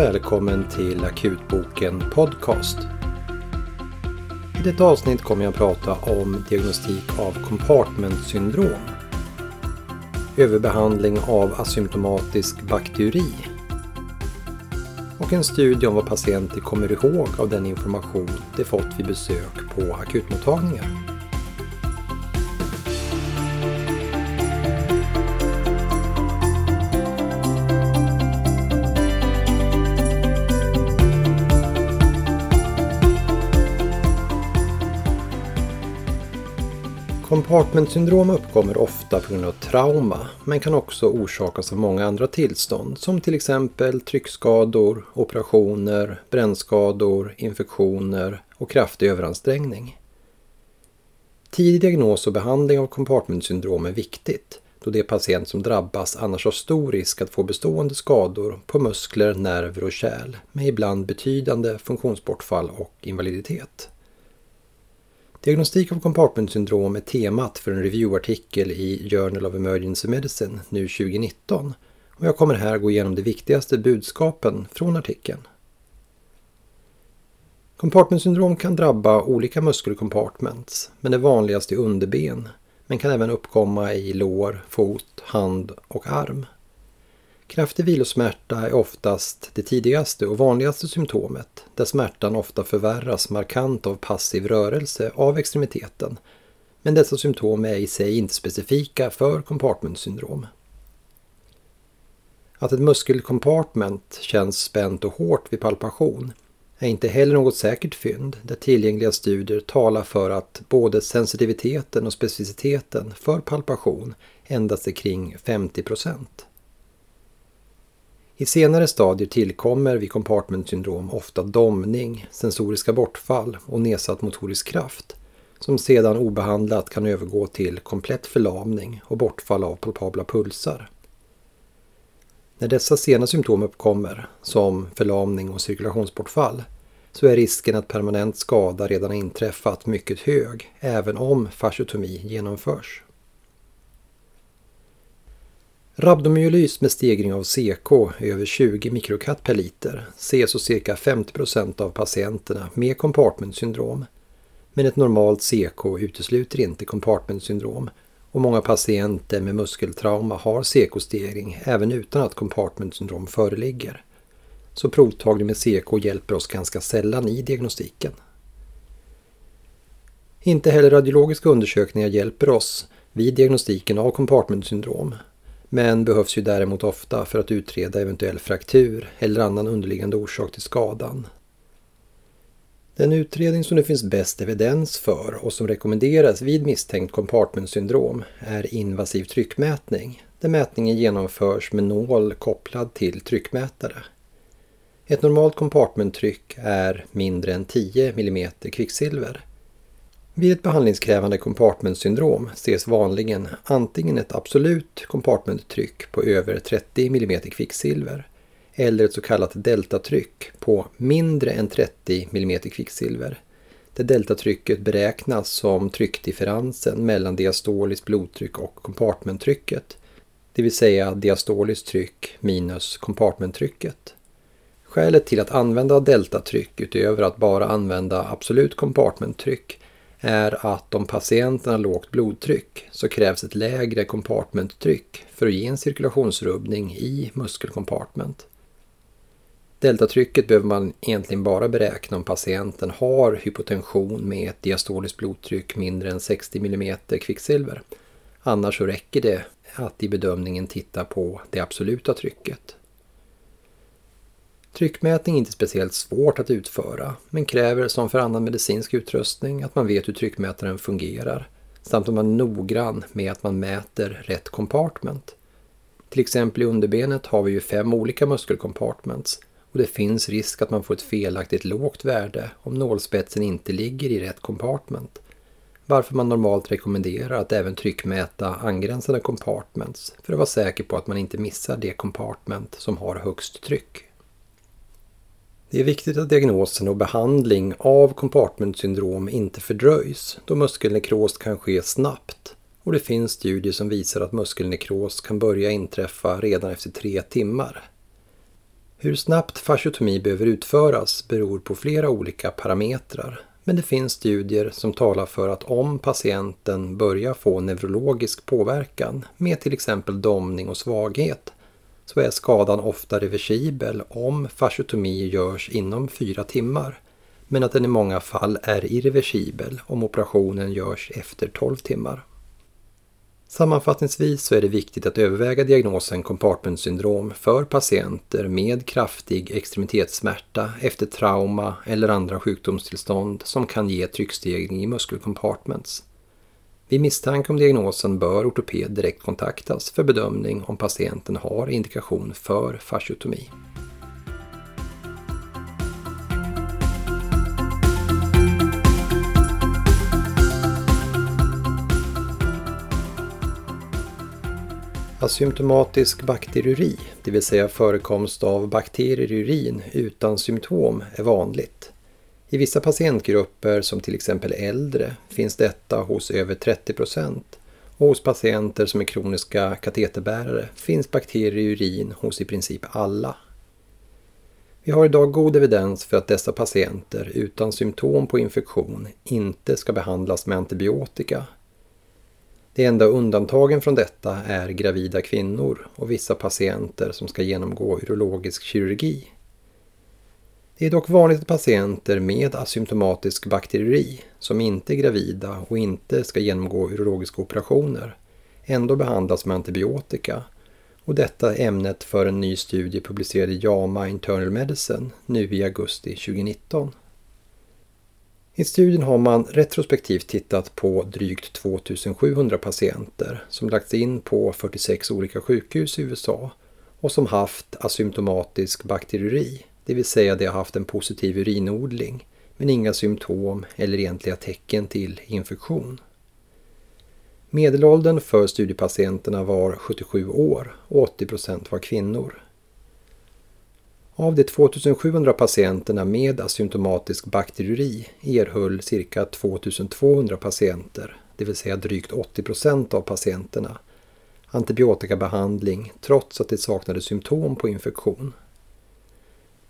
välkommen till Akutboken Podcast. I detta avsnitt kommer jag att prata om diagnostik av compartmentsyndrom, överbehandling av asymptomatisk bakteri och en studie om vad patienter kommer ihåg av den information de fått vid besök på akutmottagningar. Compartmentsyndrom uppkommer ofta på grund av trauma men kan också orsakas av många andra tillstånd som till exempel tryckskador, operationer, brännskador, infektioner och kraftig överansträngning. Tidig diagnos och behandling av compartmentsyndrom är viktigt då det är patient som drabbas annars har stor risk att få bestående skador på muskler, nerver och kärl med ibland betydande funktionsbortfall och invaliditet. Diagnostik av compartmentsyndrom är temat för en reviewartikel i Journal of Emergency Medicine nu 2019 och jag kommer här gå igenom de viktigaste budskapen från artikeln. Compartmentsyndrom kan drabba olika muskelcompartments men är vanligast i underben men kan även uppkomma i lår, fot, hand och arm. Kraftig vilosmärta är oftast det tidigaste och vanligaste symptomet där smärtan ofta förvärras markant av passiv rörelse av extremiteten. Men dessa symptom är i sig inte specifika för compartmentsyndrom. Att ett muskelcompartment känns spänt och hårt vid palpation är inte heller något säkert fynd där tillgängliga studier talar för att både sensitiviteten och specificiteten för palpation endast är kring 50 procent. I senare stadier tillkommer vid compartmentsyndrom ofta domning, sensoriska bortfall och nedsatt motorisk kraft som sedan obehandlat kan övergå till komplett förlamning och bortfall av palpabla pulsar. När dessa sena symptom uppkommer, som förlamning och cirkulationsbortfall, så är risken att permanent skada redan har inträffat mycket hög, även om fasciotomi genomförs. Rabdomyolys med stegring av CK över 20 mikrokat per liter ses hos cirka 50 procent av patienterna med compartmentsyndrom. Men ett normalt CK utesluter inte compartmentsyndrom och många patienter med muskeltrauma har CK-stegring även utan att compartmentsyndrom föreligger. Så provtagning med CK hjälper oss ganska sällan i diagnostiken. Inte heller radiologiska undersökningar hjälper oss vid diagnostiken av compartmentsyndrom men behövs ju däremot ofta för att utreda eventuell fraktur eller annan underliggande orsak till skadan. Den utredning som det finns bäst evidens för och som rekommenderas vid misstänkt compartmentsyndrom är invasiv tryckmätning, där mätningen genomförs med nål kopplad till tryckmätare. Ett normalt compartmenttryck är mindre än 10 mm kvicksilver vid ett behandlingskrävande compartmentsyndrom ses vanligen antingen ett absolut compartmenttryck på över 30 mm kvicksilver eller ett så kallat deltatryck på mindre än 30 mm kvicksilver där deltatrycket beräknas som tryckdifferensen mellan diastoliskt blodtryck och compartmenttrycket, det vill säga diastoliskt tryck minus compartmenttrycket. Skälet till att använda deltatryck utöver att bara använda absolut compartmenttryck är att om patienten har lågt blodtryck så krävs ett lägre compartmenttryck för att ge en cirkulationsrubbning i muskelkompartment. Deltatrycket behöver man egentligen bara beräkna om patienten har hypotension med ett diastoliskt blodtryck mindre än 60 mm kvicksilver. Annars så räcker det att i bedömningen titta på det absoluta trycket. Tryckmätning är inte speciellt svårt att utföra men kräver som för annan medicinsk utrustning att man vet hur tryckmätaren fungerar samt att man är noggrann med att man mäter rätt compartment. Till exempel i underbenet har vi ju fem olika muskelcompartments och det finns risk att man får ett felaktigt lågt värde om nålspetsen inte ligger i rätt compartment. Varför man normalt rekommenderar att även tryckmäta angränsande compartments för att vara säker på att man inte missar det compartment som har högst tryck. Det är viktigt att diagnosen och behandling av compartmentsyndrom inte fördröjs då muskelnekros kan ske snabbt och det finns studier som visar att muskelnekros kan börja inträffa redan efter tre timmar. Hur snabbt fasciotomi behöver utföras beror på flera olika parametrar. Men det finns studier som talar för att om patienten börjar få neurologisk påverkan med till exempel domning och svaghet så är skadan ofta reversibel om fasciotomi görs inom fyra timmar men att den i många fall är irreversibel om operationen görs efter 12 timmar. Sammanfattningsvis så är det viktigt att överväga diagnosen compartmentsyndrom för patienter med kraftig extremitetssmärta efter trauma eller andra sjukdomstillstånd som kan ge tryckstegring i muskelcompartments. Vid misstanke om diagnosen bör ortoped direkt kontaktas för bedömning om patienten har indikation för fasciotomi. Asymptomatisk bakteriuri, det vill säga förekomst av bakterier i urin utan symptom, är vanligt. I vissa patientgrupper, som till exempel äldre, finns detta hos över 30 procent och hos patienter som är kroniska kateterbärare finns bakterier i urin hos i princip alla. Vi har idag god evidens för att dessa patienter utan symptom på infektion inte ska behandlas med antibiotika de enda undantagen från detta är gravida kvinnor och vissa patienter som ska genomgå urologisk kirurgi. Det är dock vanligt att patienter med asymptomatisk bakterieri, som inte är gravida och inte ska genomgå urologiska operationer, ändå behandlas med antibiotika och detta är ämnet för en ny studie publicerad i JAMA Internal Medicine nu i augusti 2019. I studien har man retrospektivt tittat på drygt 2700 patienter som lagts in på 46 olika sjukhus i USA och som haft asymptomatisk bakteriuri, det vill säga de har haft en positiv urinodling men inga symptom eller egentliga tecken till infektion. Medelåldern för studiepatienterna var 77 år och 80 procent var kvinnor. Av de 2700 patienterna med asymptomatisk bakteriuri erhöll cirka 2200 patienter, det vill säga drygt 80 procent av patienterna, antibiotikabehandling trots att de saknade symptom på infektion.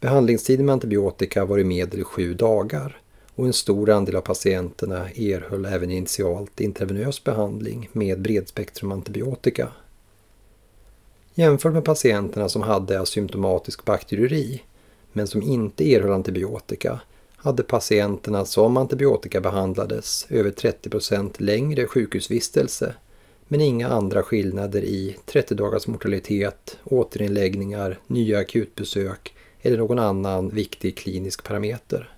Behandlingstiden med antibiotika var i medel sju dagar och en stor andel av patienterna erhöll även initialt intravenös behandling med bredspektrumantibiotika. Jämfört med patienterna som hade asymptomatisk bakteriuri men som inte erhöll antibiotika hade patienterna som antibiotikabehandlades över 30% längre sjukhusvistelse men inga andra skillnader i 30 dagars mortalitet, återinläggningar, nya akutbesök eller någon annan viktig klinisk parameter.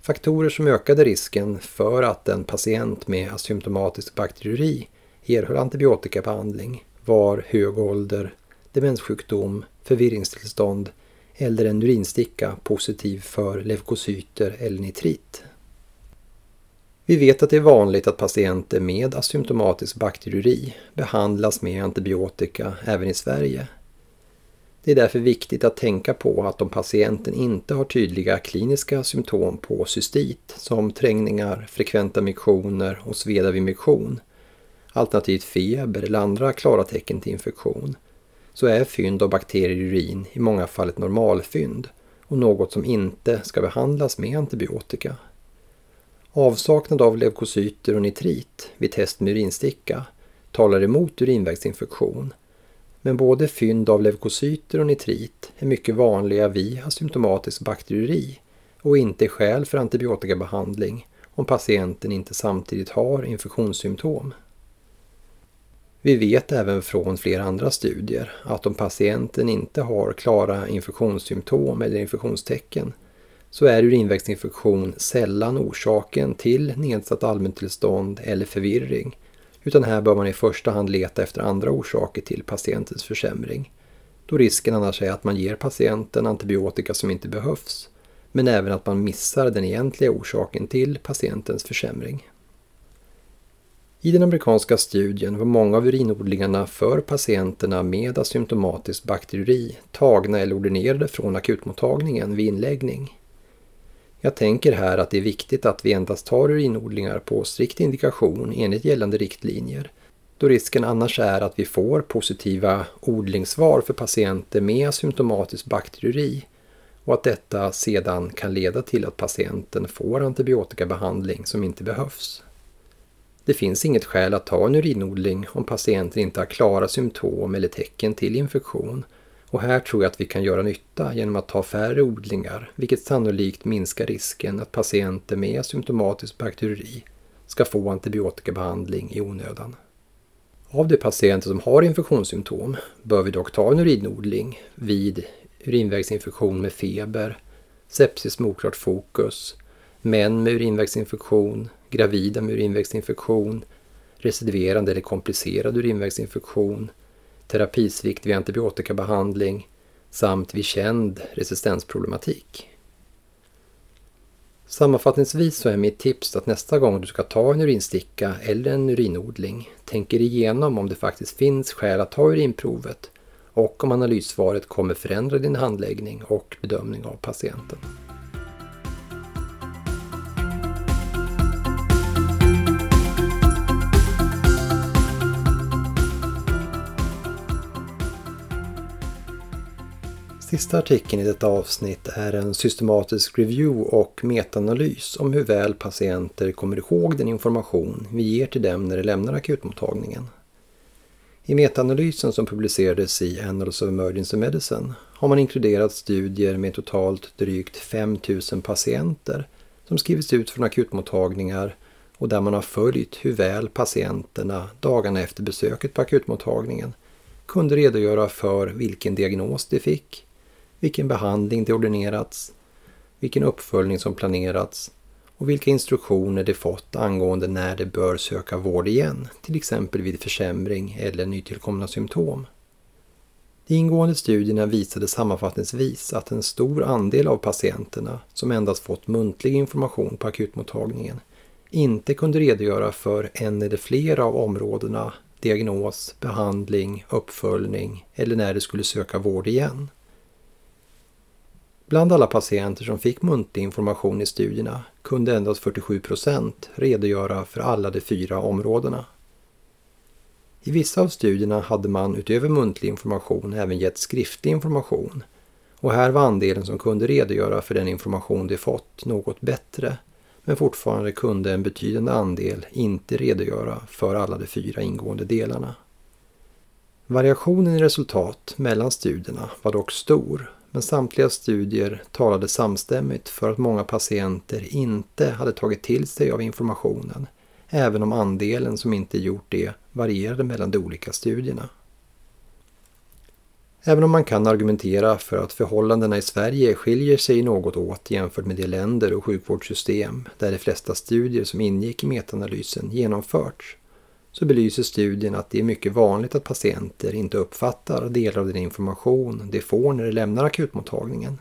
Faktorer som ökade risken för att en patient med asymptomatisk bakteriuri erhöll antibiotikabehandling var hög ålder, demenssjukdom, förvirringstillstånd eller en urinsticka positiv för leukocyter eller nitrit. Vi vet att det är vanligt att patienter med asymptomatisk bakteriuri behandlas med antibiotika även i Sverige. Det är därför viktigt att tänka på att om patienten inte har tydliga kliniska symptom på cystit som trängningar, frekventa miktioner och sveda vid miktion alternativt feber eller andra klara tecken till infektion, så är fynd av bakterier i urin i många fall ett normalfynd och något som inte ska behandlas med antibiotika. Avsaknad av leukocyter och nitrit vid test med urinsticka talar emot urinvägsinfektion, men både fynd av leukocyter och nitrit är mycket vanliga vid asymptomatisk bakteriuri och inte skäl för antibiotikabehandling om patienten inte samtidigt har infektionssymptom. Vi vet även från flera andra studier att om patienten inte har klara infektionssymptom eller infektionstecken så är urinvägsinfektion sällan orsaken till nedsatt allmäntillstånd eller förvirring utan här bör man i första hand leta efter andra orsaker till patientens försämring. Då risken annars är att man ger patienten antibiotika som inte behövs men även att man missar den egentliga orsaken till patientens försämring. I den amerikanska studien var många av urinodlingarna för patienterna med asymptomatisk bakteriuri tagna eller ordinerade från akutmottagningen vid inläggning. Jag tänker här att det är viktigt att vi endast tar urinodlingar på strikt indikation enligt gällande riktlinjer, då risken annars är att vi får positiva odlingssvar för patienter med asymptomatisk bakteriuri och att detta sedan kan leda till att patienten får antibiotikabehandling som inte behövs. Det finns inget skäl att ta en urinodling om patienten inte har klara symptom eller tecken till infektion och här tror jag att vi kan göra nytta genom att ta färre odlingar, vilket sannolikt minskar risken att patienter med symptomatisk bakteriuri ska få antibiotikabehandling i onödan. Av de patienter som har infektionssymptom bör vi dock ta en urinodling vid urinvägsinfektion med feber, sepsis med oklart fokus, män med urinvägsinfektion, gravida med urinvägsinfektion, residuerande eller komplicerad urinvägsinfektion, terapisvikt vid antibiotikabehandling samt vid känd resistensproblematik. Sammanfattningsvis så är mitt tips att nästa gång du ska ta en urinsticka eller en urinodling tänker igenom om det faktiskt finns skäl att ta urinprovet och om analyssvaret kommer förändra din handläggning och bedömning av patienten. Sista artikeln i detta avsnitt är en systematisk review och metaanalys om hur väl patienter kommer ihåg den information vi ger till dem när de lämnar akutmottagningen. I metaanalysen som publicerades i Annals of Emergency Medicine har man inkluderat studier med totalt drygt 5000 patienter som skrivits ut från akutmottagningar och där man har följt hur väl patienterna dagarna efter besöket på akutmottagningen kunde redogöra för vilken diagnos de fick, vilken behandling de ordinerats, vilken uppföljning som planerats och vilka instruktioner de fått angående när de bör söka vård igen, till exempel vid försämring eller nytillkomna symptom. De ingående studierna visade sammanfattningsvis att en stor andel av patienterna som endast fått muntlig information på akutmottagningen inte kunde redogöra för en eller flera av områdena diagnos, behandling, uppföljning eller när de skulle söka vård igen. Bland alla patienter som fick muntlig information i studierna kunde endast 47 procent redogöra för alla de fyra områdena. I vissa av studierna hade man utöver muntlig information även gett skriftlig information och här var andelen som kunde redogöra för den information de fått något bättre men fortfarande kunde en betydande andel inte redogöra för alla de fyra ingående delarna. Variationen i resultat mellan studierna var dock stor men samtliga studier talade samstämmigt för att många patienter inte hade tagit till sig av informationen, även om andelen som inte gjort det varierade mellan de olika studierna. Även om man kan argumentera för att förhållandena i Sverige skiljer sig något åt jämfört med de länder och sjukvårdssystem där de flesta studier som ingick i metaanalysen genomförts, så belyser studien att det är mycket vanligt att patienter inte uppfattar delar av den information de får när de lämnar akutmottagningen.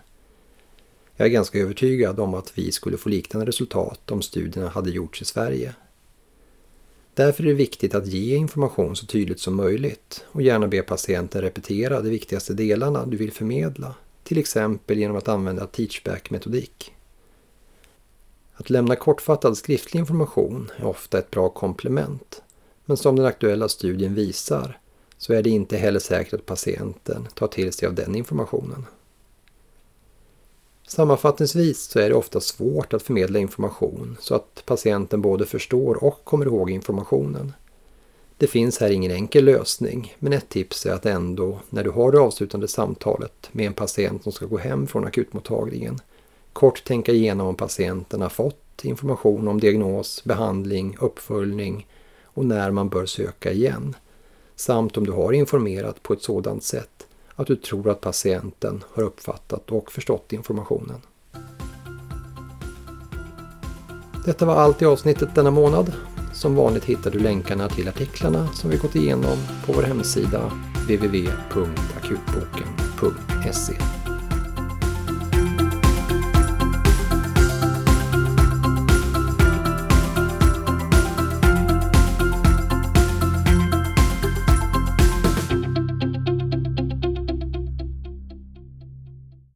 Jag är ganska övertygad om att vi skulle få liknande resultat om studierna hade gjorts i Sverige. Därför är det viktigt att ge information så tydligt som möjligt och gärna be patienten repetera de viktigaste delarna du vill förmedla, till exempel genom att använda teachback-metodik. Att lämna kortfattad skriftlig information är ofta ett bra komplement men som den aktuella studien visar så är det inte heller säkert att patienten tar till sig av den informationen. Sammanfattningsvis så är det ofta svårt att förmedla information så att patienten både förstår och kommer ihåg informationen. Det finns här ingen enkel lösning, men ett tips är att ändå, när du har det avslutande samtalet med en patient som ska gå hem från akutmottagningen, kort tänka igenom om patienten har fått information om diagnos, behandling, uppföljning och när man bör söka igen. Samt om du har informerat på ett sådant sätt att du tror att patienten har uppfattat och förstått informationen. Detta var allt i avsnittet denna månad. Som vanligt hittar du länkarna till artiklarna som vi gått igenom på vår hemsida www.akutboken.se